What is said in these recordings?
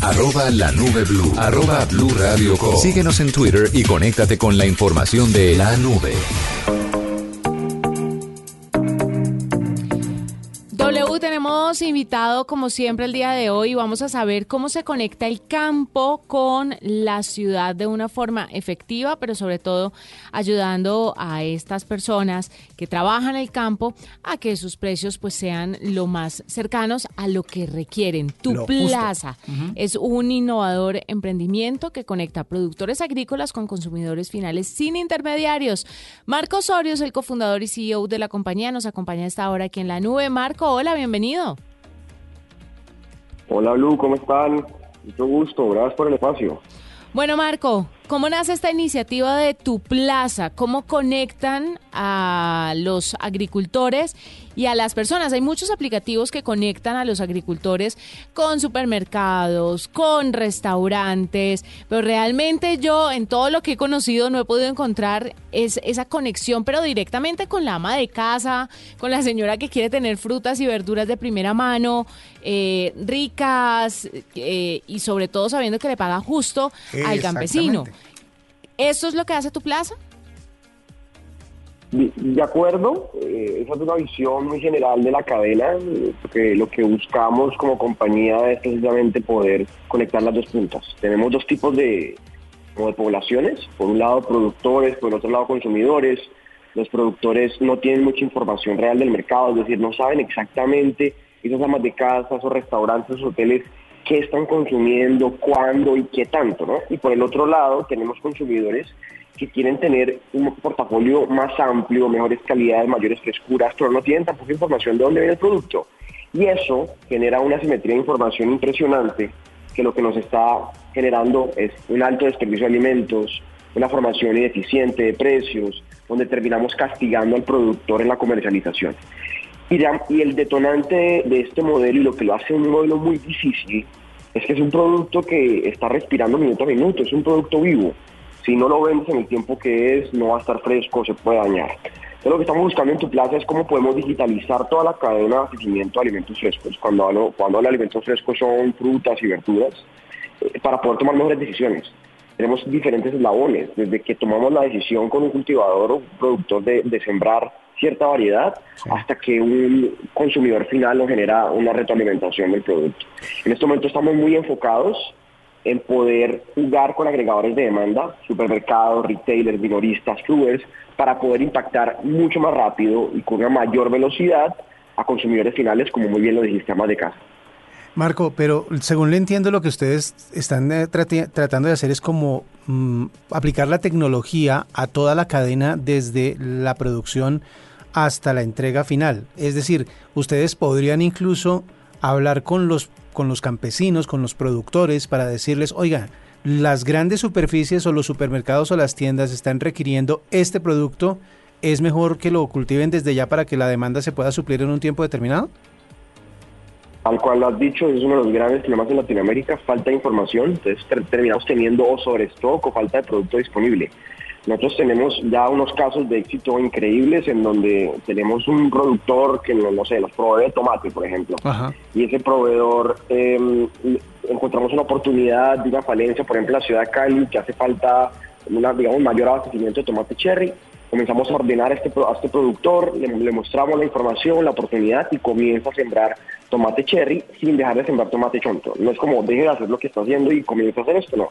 Arroba la nube blue. Arroba blue radio com. Síguenos en Twitter y conéctate con la información de la nube. Tenemos invitado como siempre el día de hoy. Vamos a saber cómo se conecta el campo con la ciudad de una forma efectiva, pero sobre todo ayudando a estas personas que trabajan en el campo a que sus precios pues sean lo más cercanos a lo que requieren. Tu Lo. Plaza es un innovador emprendimiento que conecta productores agrícolas con consumidores finales sin intermediarios. Marco Osorio es el cofundador y CEO de la compañía. Nos acompaña a esta hora aquí en la nube. Marco, hola, bienvenido. Hola Blue, ¿cómo están? Mucho gusto, gracias por el espacio. Bueno, Marco, ¿cómo nace esta iniciativa de Tu Plaza? ¿Cómo conectan a los agricultores y a las personas? Hay muchos aplicativos que conectan a los agricultores con supermercados, con restaurantes, pero realmente yo en todo lo que he conocido no he podido encontrar es, esa conexión, pero directamente con la ama de casa, con la señora que quiere tener frutas y verduras de primera mano, eh, ricas eh, y sobre todo sabiendo que le paga justo al campesino. ¿Esto es lo que hace tu plaza? De acuerdo, eh, esa es una visión muy general de la cadena, eh, porque lo que buscamos como compañía es precisamente poder conectar las dos puntas. Tenemos dos tipos de, de poblaciones, por un lado productores, por el otro lado consumidores. Los productores no tienen mucha información real del mercado, es decir, no saben exactamente esas amas de casa, esos restaurantes, esos hoteles, qué están consumiendo, cuándo y qué tanto, ¿no? Y por el otro lado tenemos consumidores que quieren tener un portafolio más amplio, mejores calidades, mayores frescuras, pero no tienen tampoco información de dónde viene el producto. Y eso genera una simetría de información impresionante que lo que nos está generando es un alto desperdicio de alimentos, una formación ineficiente de precios, donde terminamos castigando al productor en la comercialización. Y, el detonante de este modelo y lo que lo hace un modelo muy difícil es que es un producto que está respirando minuto a minuto, es un producto vivo. Si no lo vemos en el tiempo que es, no va a estar fresco, se puede dañar. Entonces, lo que estamos buscando en tu plaza es cómo podemos digitalizar toda la cadena de abastecimiento de alimentos frescos. Cuando hablo, cuando hablo de alimentos frescos son frutas y verduras, eh, para poder tomar mejores decisiones. Tenemos diferentes eslabones, desde que tomamos la decisión con un cultivador o un productor de, de sembrar cierta variedad hasta que un consumidor final nos genera una retroalimentación del producto. En este momento estamos muy enfocados en poder jugar con agregadores de demanda, supermercados, retailers, minoristas, clubes, para poder impactar mucho más rápido y con una mayor velocidad a consumidores finales, como muy bien lo dijiste, amas de casa. Marco, pero según le entiendo, lo que ustedes están eh, tratando de hacer es como mm, aplicar la tecnología a toda la cadena desde la producción hasta la entrega final. Es decir, ustedes podrían incluso hablar con los, con los campesinos, con los productores, para decirles, oiga, las grandes superficies o los supermercados o las tiendas están requiriendo este producto, ¿es mejor que lo cultiven desde ya para que la demanda se pueda suplir en un tiempo determinado? Al cual lo has dicho, es uno de los grandes problemas en Latinoamérica, falta de información, entonces ter- terminamos teniendo o sobrestock o falta de producto disponible. Nosotros tenemos ya unos casos de éxito increíbles en donde tenemos un productor que, no, no sé, nos provee de tomate, por ejemplo, Ajá. y ese proveedor eh, encontramos una oportunidad de una falencia, por ejemplo, en la ciudad de Cali, que hace falta una, digamos, mayor abastecimiento de tomate cherry. Comenzamos a ordenar a este, a este productor, le, le mostramos la información, la oportunidad y comienza a sembrar tomate cherry sin dejar de sembrar tomate chonto. No es como deje de hacer lo que está haciendo y comienza a hacer esto, no.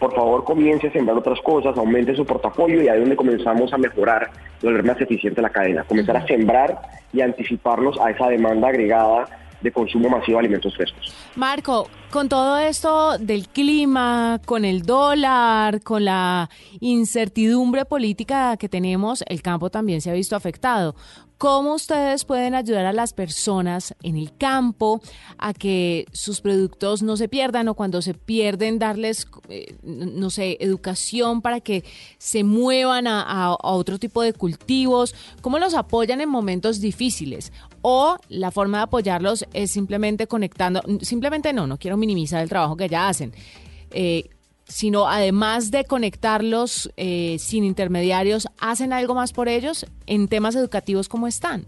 Por favor, comience a sembrar otras cosas, aumente su portafolio y ahí es donde comenzamos a mejorar, volver más eficiente la cadena, comenzar a sembrar y anticiparnos a esa demanda agregada de consumo masivo de alimentos frescos. Marco, con todo esto del clima, con el dólar, con la incertidumbre política que tenemos, el campo también se ha visto afectado. Cómo ustedes pueden ayudar a las personas en el campo a que sus productos no se pierdan o cuando se pierden darles, eh, no sé, educación para que se muevan a, otro tipo de cultivos, cómo los apoyan en momentos difíciles o la forma de apoyarlos es simplemente conectando, simplemente no, no quiero minimizar el trabajo que ya hacen. Eh, sino además de conectarlos eh, sin intermediarios, ¿hacen algo más por ellos en temas educativos como están?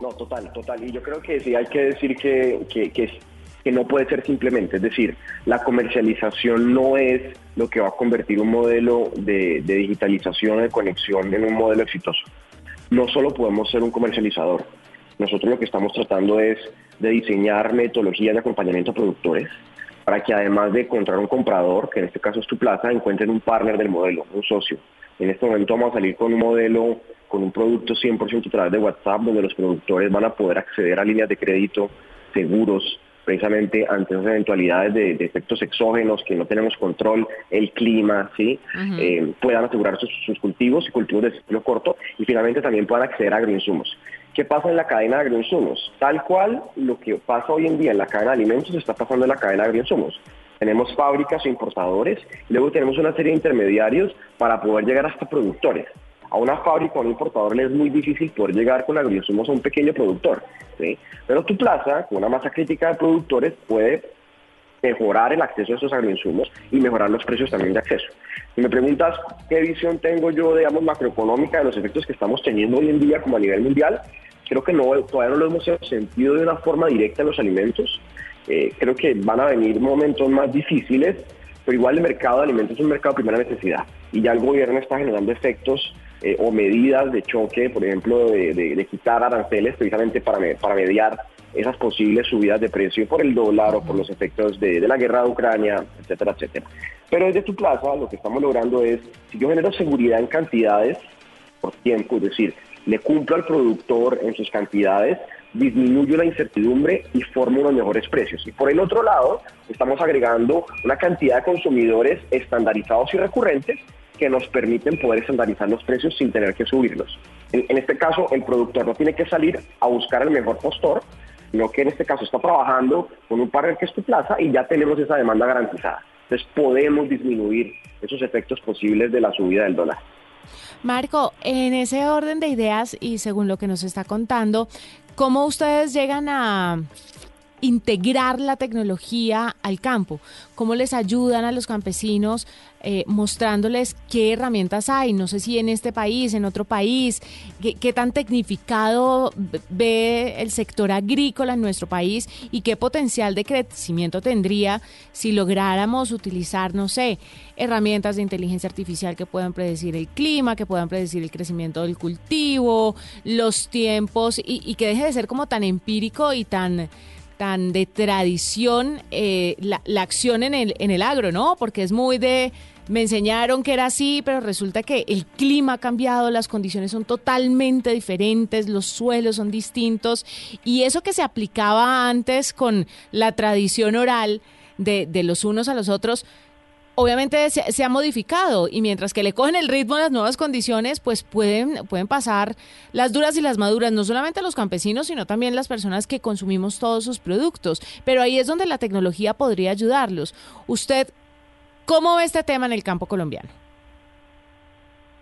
No, total, total. Y yo creo que sí hay que decir que, que, que, no puede ser simplemente, es decir, la comercialización no es lo que va a convertir un modelo de, de digitalización, de conexión en un modelo exitoso. No solo podemos ser un comercializador, nosotros lo que estamos tratando es de diseñar metodologías de acompañamiento a productores, para que además de encontrar un comprador, que en este caso es tu plaza, encuentren un partner del modelo, un socio. En este momento vamos a salir con un modelo, con un producto 100% a través de WhatsApp, donde los productores van a poder acceder a líneas de crédito, seguros, precisamente ante esas eventualidades de, efectos exógenos que no tenemos control, el clima, ¿sí? Eh, puedan asegurar sus, sus, cultivos y cultivos de ciclo corto y finalmente también puedan acceder a agroinsumos. ¿Qué pasa en la cadena de agroinsumos? Tal cual lo que pasa hoy en día en la cadena de alimentos está pasando en la cadena de agroinsumos. Tenemos fábricas o importadores, y luego tenemos una serie de intermediarios para poder llegar hasta productores. A una fábrica o a un importador le es muy difícil poder llegar con agroinsumos a un pequeño productor. ¿sí? Pero tu plaza, con una masa crítica de productores, puede mejorar el acceso a esos agroinsumos y mejorar los precios también de acceso. Si me preguntas qué visión tengo yo, digamos, macroeconómica de los efectos que estamos teniendo hoy en día como a nivel mundial, creo que no, todavía no lo hemos sentido de una forma directa en los alimentos. Eh, creo que van a venir momentos más difíciles, pero igual el mercado de alimentos es un mercado de primera necesidad y ya el gobierno está generando efectos eh, o medidas de choque, por ejemplo, de, quitar aranceles precisamente para, para mediar esas posibles subidas de precio por el dólar o por los efectos de, de, la guerra de Ucrania, etcétera, etcétera. Pero desde tu plaza lo que estamos logrando es, si yo genero seguridad en cantidades por tiempo, es decir, le cumplo al productor en sus cantidades, disminuyo la incertidumbre y formo unos mejores precios. Y por el otro lado, estamos agregando una cantidad de consumidores estandarizados y recurrentes que nos permiten poder estandarizar los precios sin tener que subirlos. En, este caso, el productor no tiene que salir a buscar el mejor postor, sino que en este caso está trabajando con un partner que es tu plaza y ya tenemos esa demanda garantizada. Entonces podemos disminuir esos efectos posibles de la subida del dólar. Marco, en ese orden de ideas y según lo que nos está contando, ¿cómo ustedes llegan a integrar la tecnología al campo? ¿Cómo les ayudan a los campesinos eh, mostrándoles qué herramientas hay? No sé si en este país, en otro país, qué, tan tecnificado ve el sector agrícola en nuestro país y qué potencial de crecimiento tendría si lográramos utilizar, no sé, herramientas de inteligencia artificial que puedan predecir el clima, que puedan predecir el crecimiento del cultivo, los tiempos y, y que deje de ser como tan empírico y tan tan de tradición eh, la, acción en el, en el agro, ¿no? Porque es muy de, me enseñaron que era así, pero resulta que el clima ha cambiado, las condiciones son totalmente diferentes, los suelos son distintos y eso que se aplicaba antes con la tradición oral de, de los unos a los otros, obviamente se, ha modificado y mientras que le cogen el ritmo a las nuevas condiciones, pues pueden, pueden pasar las duras y las maduras, no solamente los campesinos, sino también las personas que consumimos todos sus productos. Pero ahí es donde la tecnología podría ayudarlos. ¿Usted cómo ve este tema en el campo colombiano?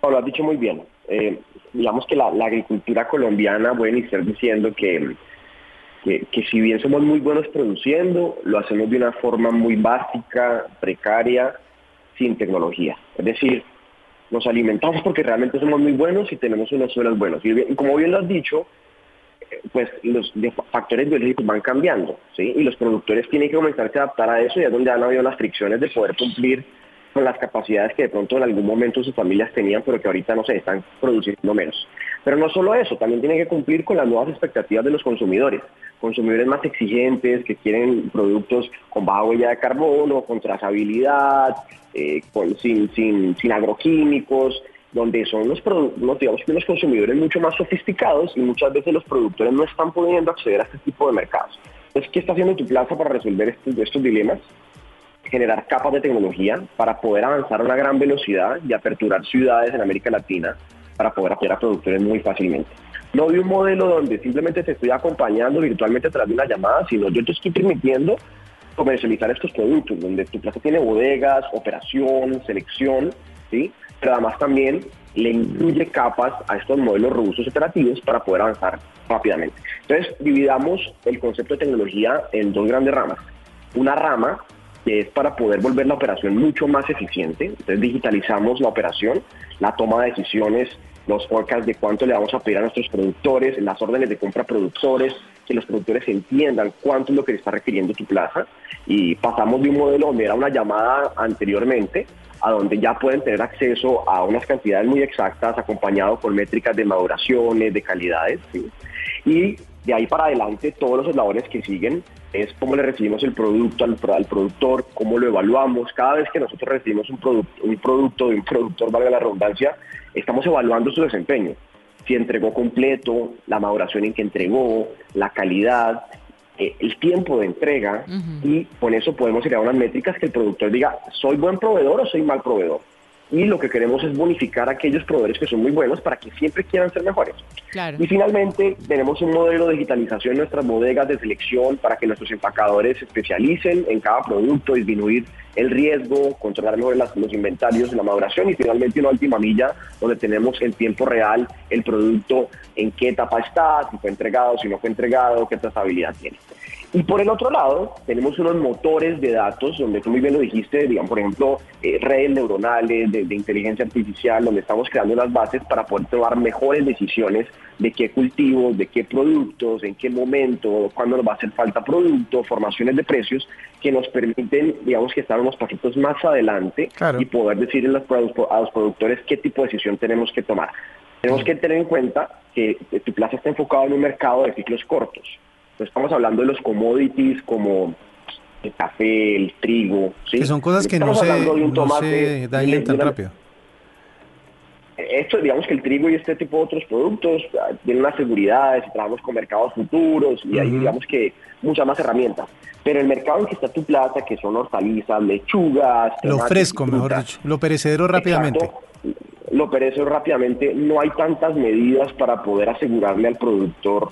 lo has dicho muy bien. Eh, digamos que la, agricultura colombiana, voy a iniciar diciendo que, que, si bien somos muy buenos produciendo, lo hacemos de una forma muy básica, precaria, sin tecnología. Es decir, nos alimentamos porque realmente somos muy buenos y tenemos unos suelos buenos. Y como bien lo has dicho, pues los factores biológicos van cambiando, ¿sí? Y los productores tienen que comenzarse a adaptar a eso y es donde han habido las fricciones de poder cumplir con las capacidades que de pronto en algún momento sus familias tenían, pero que ahorita no se están produciendo menos. Pero no solo eso, también tienen que cumplir con las nuevas expectativas de los consumidores consumidores más exigentes que quieren productos con baja huella de carbono, con trazabilidad, eh, sin, sin, sin agroquímicos, donde son los, digamos que los consumidores mucho más sofisticados y muchas veces los productores no están pudiendo acceder a este tipo de mercados. Entonces, ¿qué está haciendo tu plaza para resolver estos, estos dilemas? Generar capas de tecnología para poder avanzar a una gran velocidad y aperturar ciudades en América Latina para poder apoyar a productores muy fácilmente. No de un modelo donde simplemente te estoy acompañando virtualmente a través de una llamada, sino yo te estoy permitiendo comercializar estos productos, donde tu plaza tiene bodegas, operación, selección, ¿sí? pero además también le incluye capas a estos modelos robustos operativos para poder avanzar rápidamente. Entonces, dividamos el concepto de tecnología en dos grandes ramas. Una rama que es para poder volver la operación mucho más eficiente. Entonces, digitalizamos la operación, la toma de decisiones, los forecasts de cuánto le vamos a pedir a nuestros productores, las órdenes de compra a productores, que los productores entiendan cuánto es lo que está requiriendo tu plaza. Y pasamos de un modelo donde era una llamada anteriormente a donde ya pueden tener acceso a unas cantidades muy exactas acompañado con métricas de maduraciones, de calidades. Y de ahí para adelante todos los eslabones que siguen es cómo le recibimos el producto al, productor, cómo lo evaluamos. Cada vez que nosotros recibimos un, producto un producto de un productor, valga la redundancia, estamos evaluando su desempeño. Si entregó completo, la maduración en que entregó, la calidad, eh, el tiempo de entrega y con eso podemos crear unas métricas que el productor diga, ¿soy buen proveedor o soy mal proveedor? Y lo que queremos es bonificar a aquellos proveedores que son muy buenos para que siempre quieran ser mejores. Y finalmente tenemos un modelo de digitalización en nuestras bodegas de selección para que nuestros empacadores se especialicen en cada producto, disminuir el riesgo, controlar mejor los inventarios, la maduración y finalmente una última milla donde tenemos en tiempo real el producto, en qué etapa está, si fue entregado, si no fue entregado, qué trazabilidad tiene. Y por el otro lado, tenemos unos motores de datos, donde tú muy bien lo dijiste, digamos, por ejemplo, eh, redes neuronales de, inteligencia artificial, donde estamos creando unas bases para poder tomar mejores decisiones de qué cultivos, de qué productos, en qué momento, cuándo nos va a hacer falta producto, formaciones de precios, que nos permiten, digamos, que estar unos pasitos más adelante y poder decirle a los productores qué tipo de decisión tenemos que tomar. Tenemos que tener en cuenta que tu plaza está enfocado en un mercado de ciclos cortos estamos hablando de los commodities como el café, el trigo. ¿sí? Que son cosas que no se, dañan tan rápido. Esto, digamos que el trigo y este tipo de otros productos ah, tienen unas seguridades, trabajamos con mercados futuros y hay, digamos que, muchas más herramientas. Pero el mercado en que está tu plata, que son hortalizas, lechugas... Lo fresco, mejor dicho, lo perecedero rápidamente. lo perecedero rápidamente, no hay tantas medidas para poder asegurarle al productor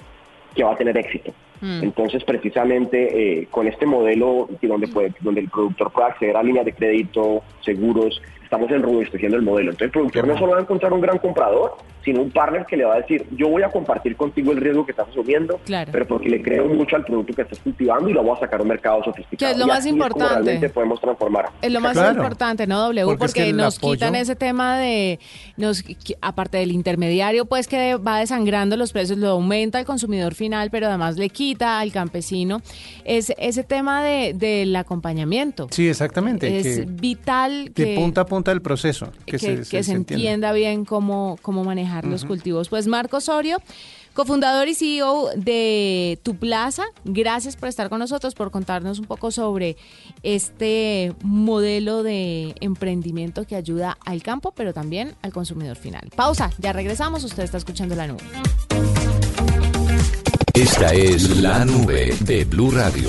que va a tener éxito. Mm. Entonces, precisamente eh, con este modelo donde, puede, donde el productor puede acceder a líneas de crédito, seguros, estamos enrobusteciendo el modelo. Entonces, el productor no solo va a encontrar un gran comprador, sino un partner que le va a decir, yo voy a compartir contigo el riesgo que estás asumiendo, pero porque le creo mucho al producto que estás cultivando y lo voy a sacar a un mercado sofisticado. Que es lo más importante. Es realmente podemos transformar. Es lo más importante, ¿no, W? Porque, nos quitan ese tema de, nos aparte del intermediario, pues que va desangrando los precios, lo aumenta al consumidor final, pero además le quita al campesino, es ese tema de, del acompañamiento. Sí, exactamente. Es vital que, punta a punta del proceso. Que, se, se, entienda bien cómo, cómo manejar los cultivos. Pues Marco Osorio, cofundador y CEO de Tu Plaza, gracias por estar con nosotros, por contarnos un poco sobre este modelo de emprendimiento que ayuda al campo, pero también al consumidor final. Pausa, ya regresamos, usted está escuchando la nube. Esta es la nube de Blue Radio.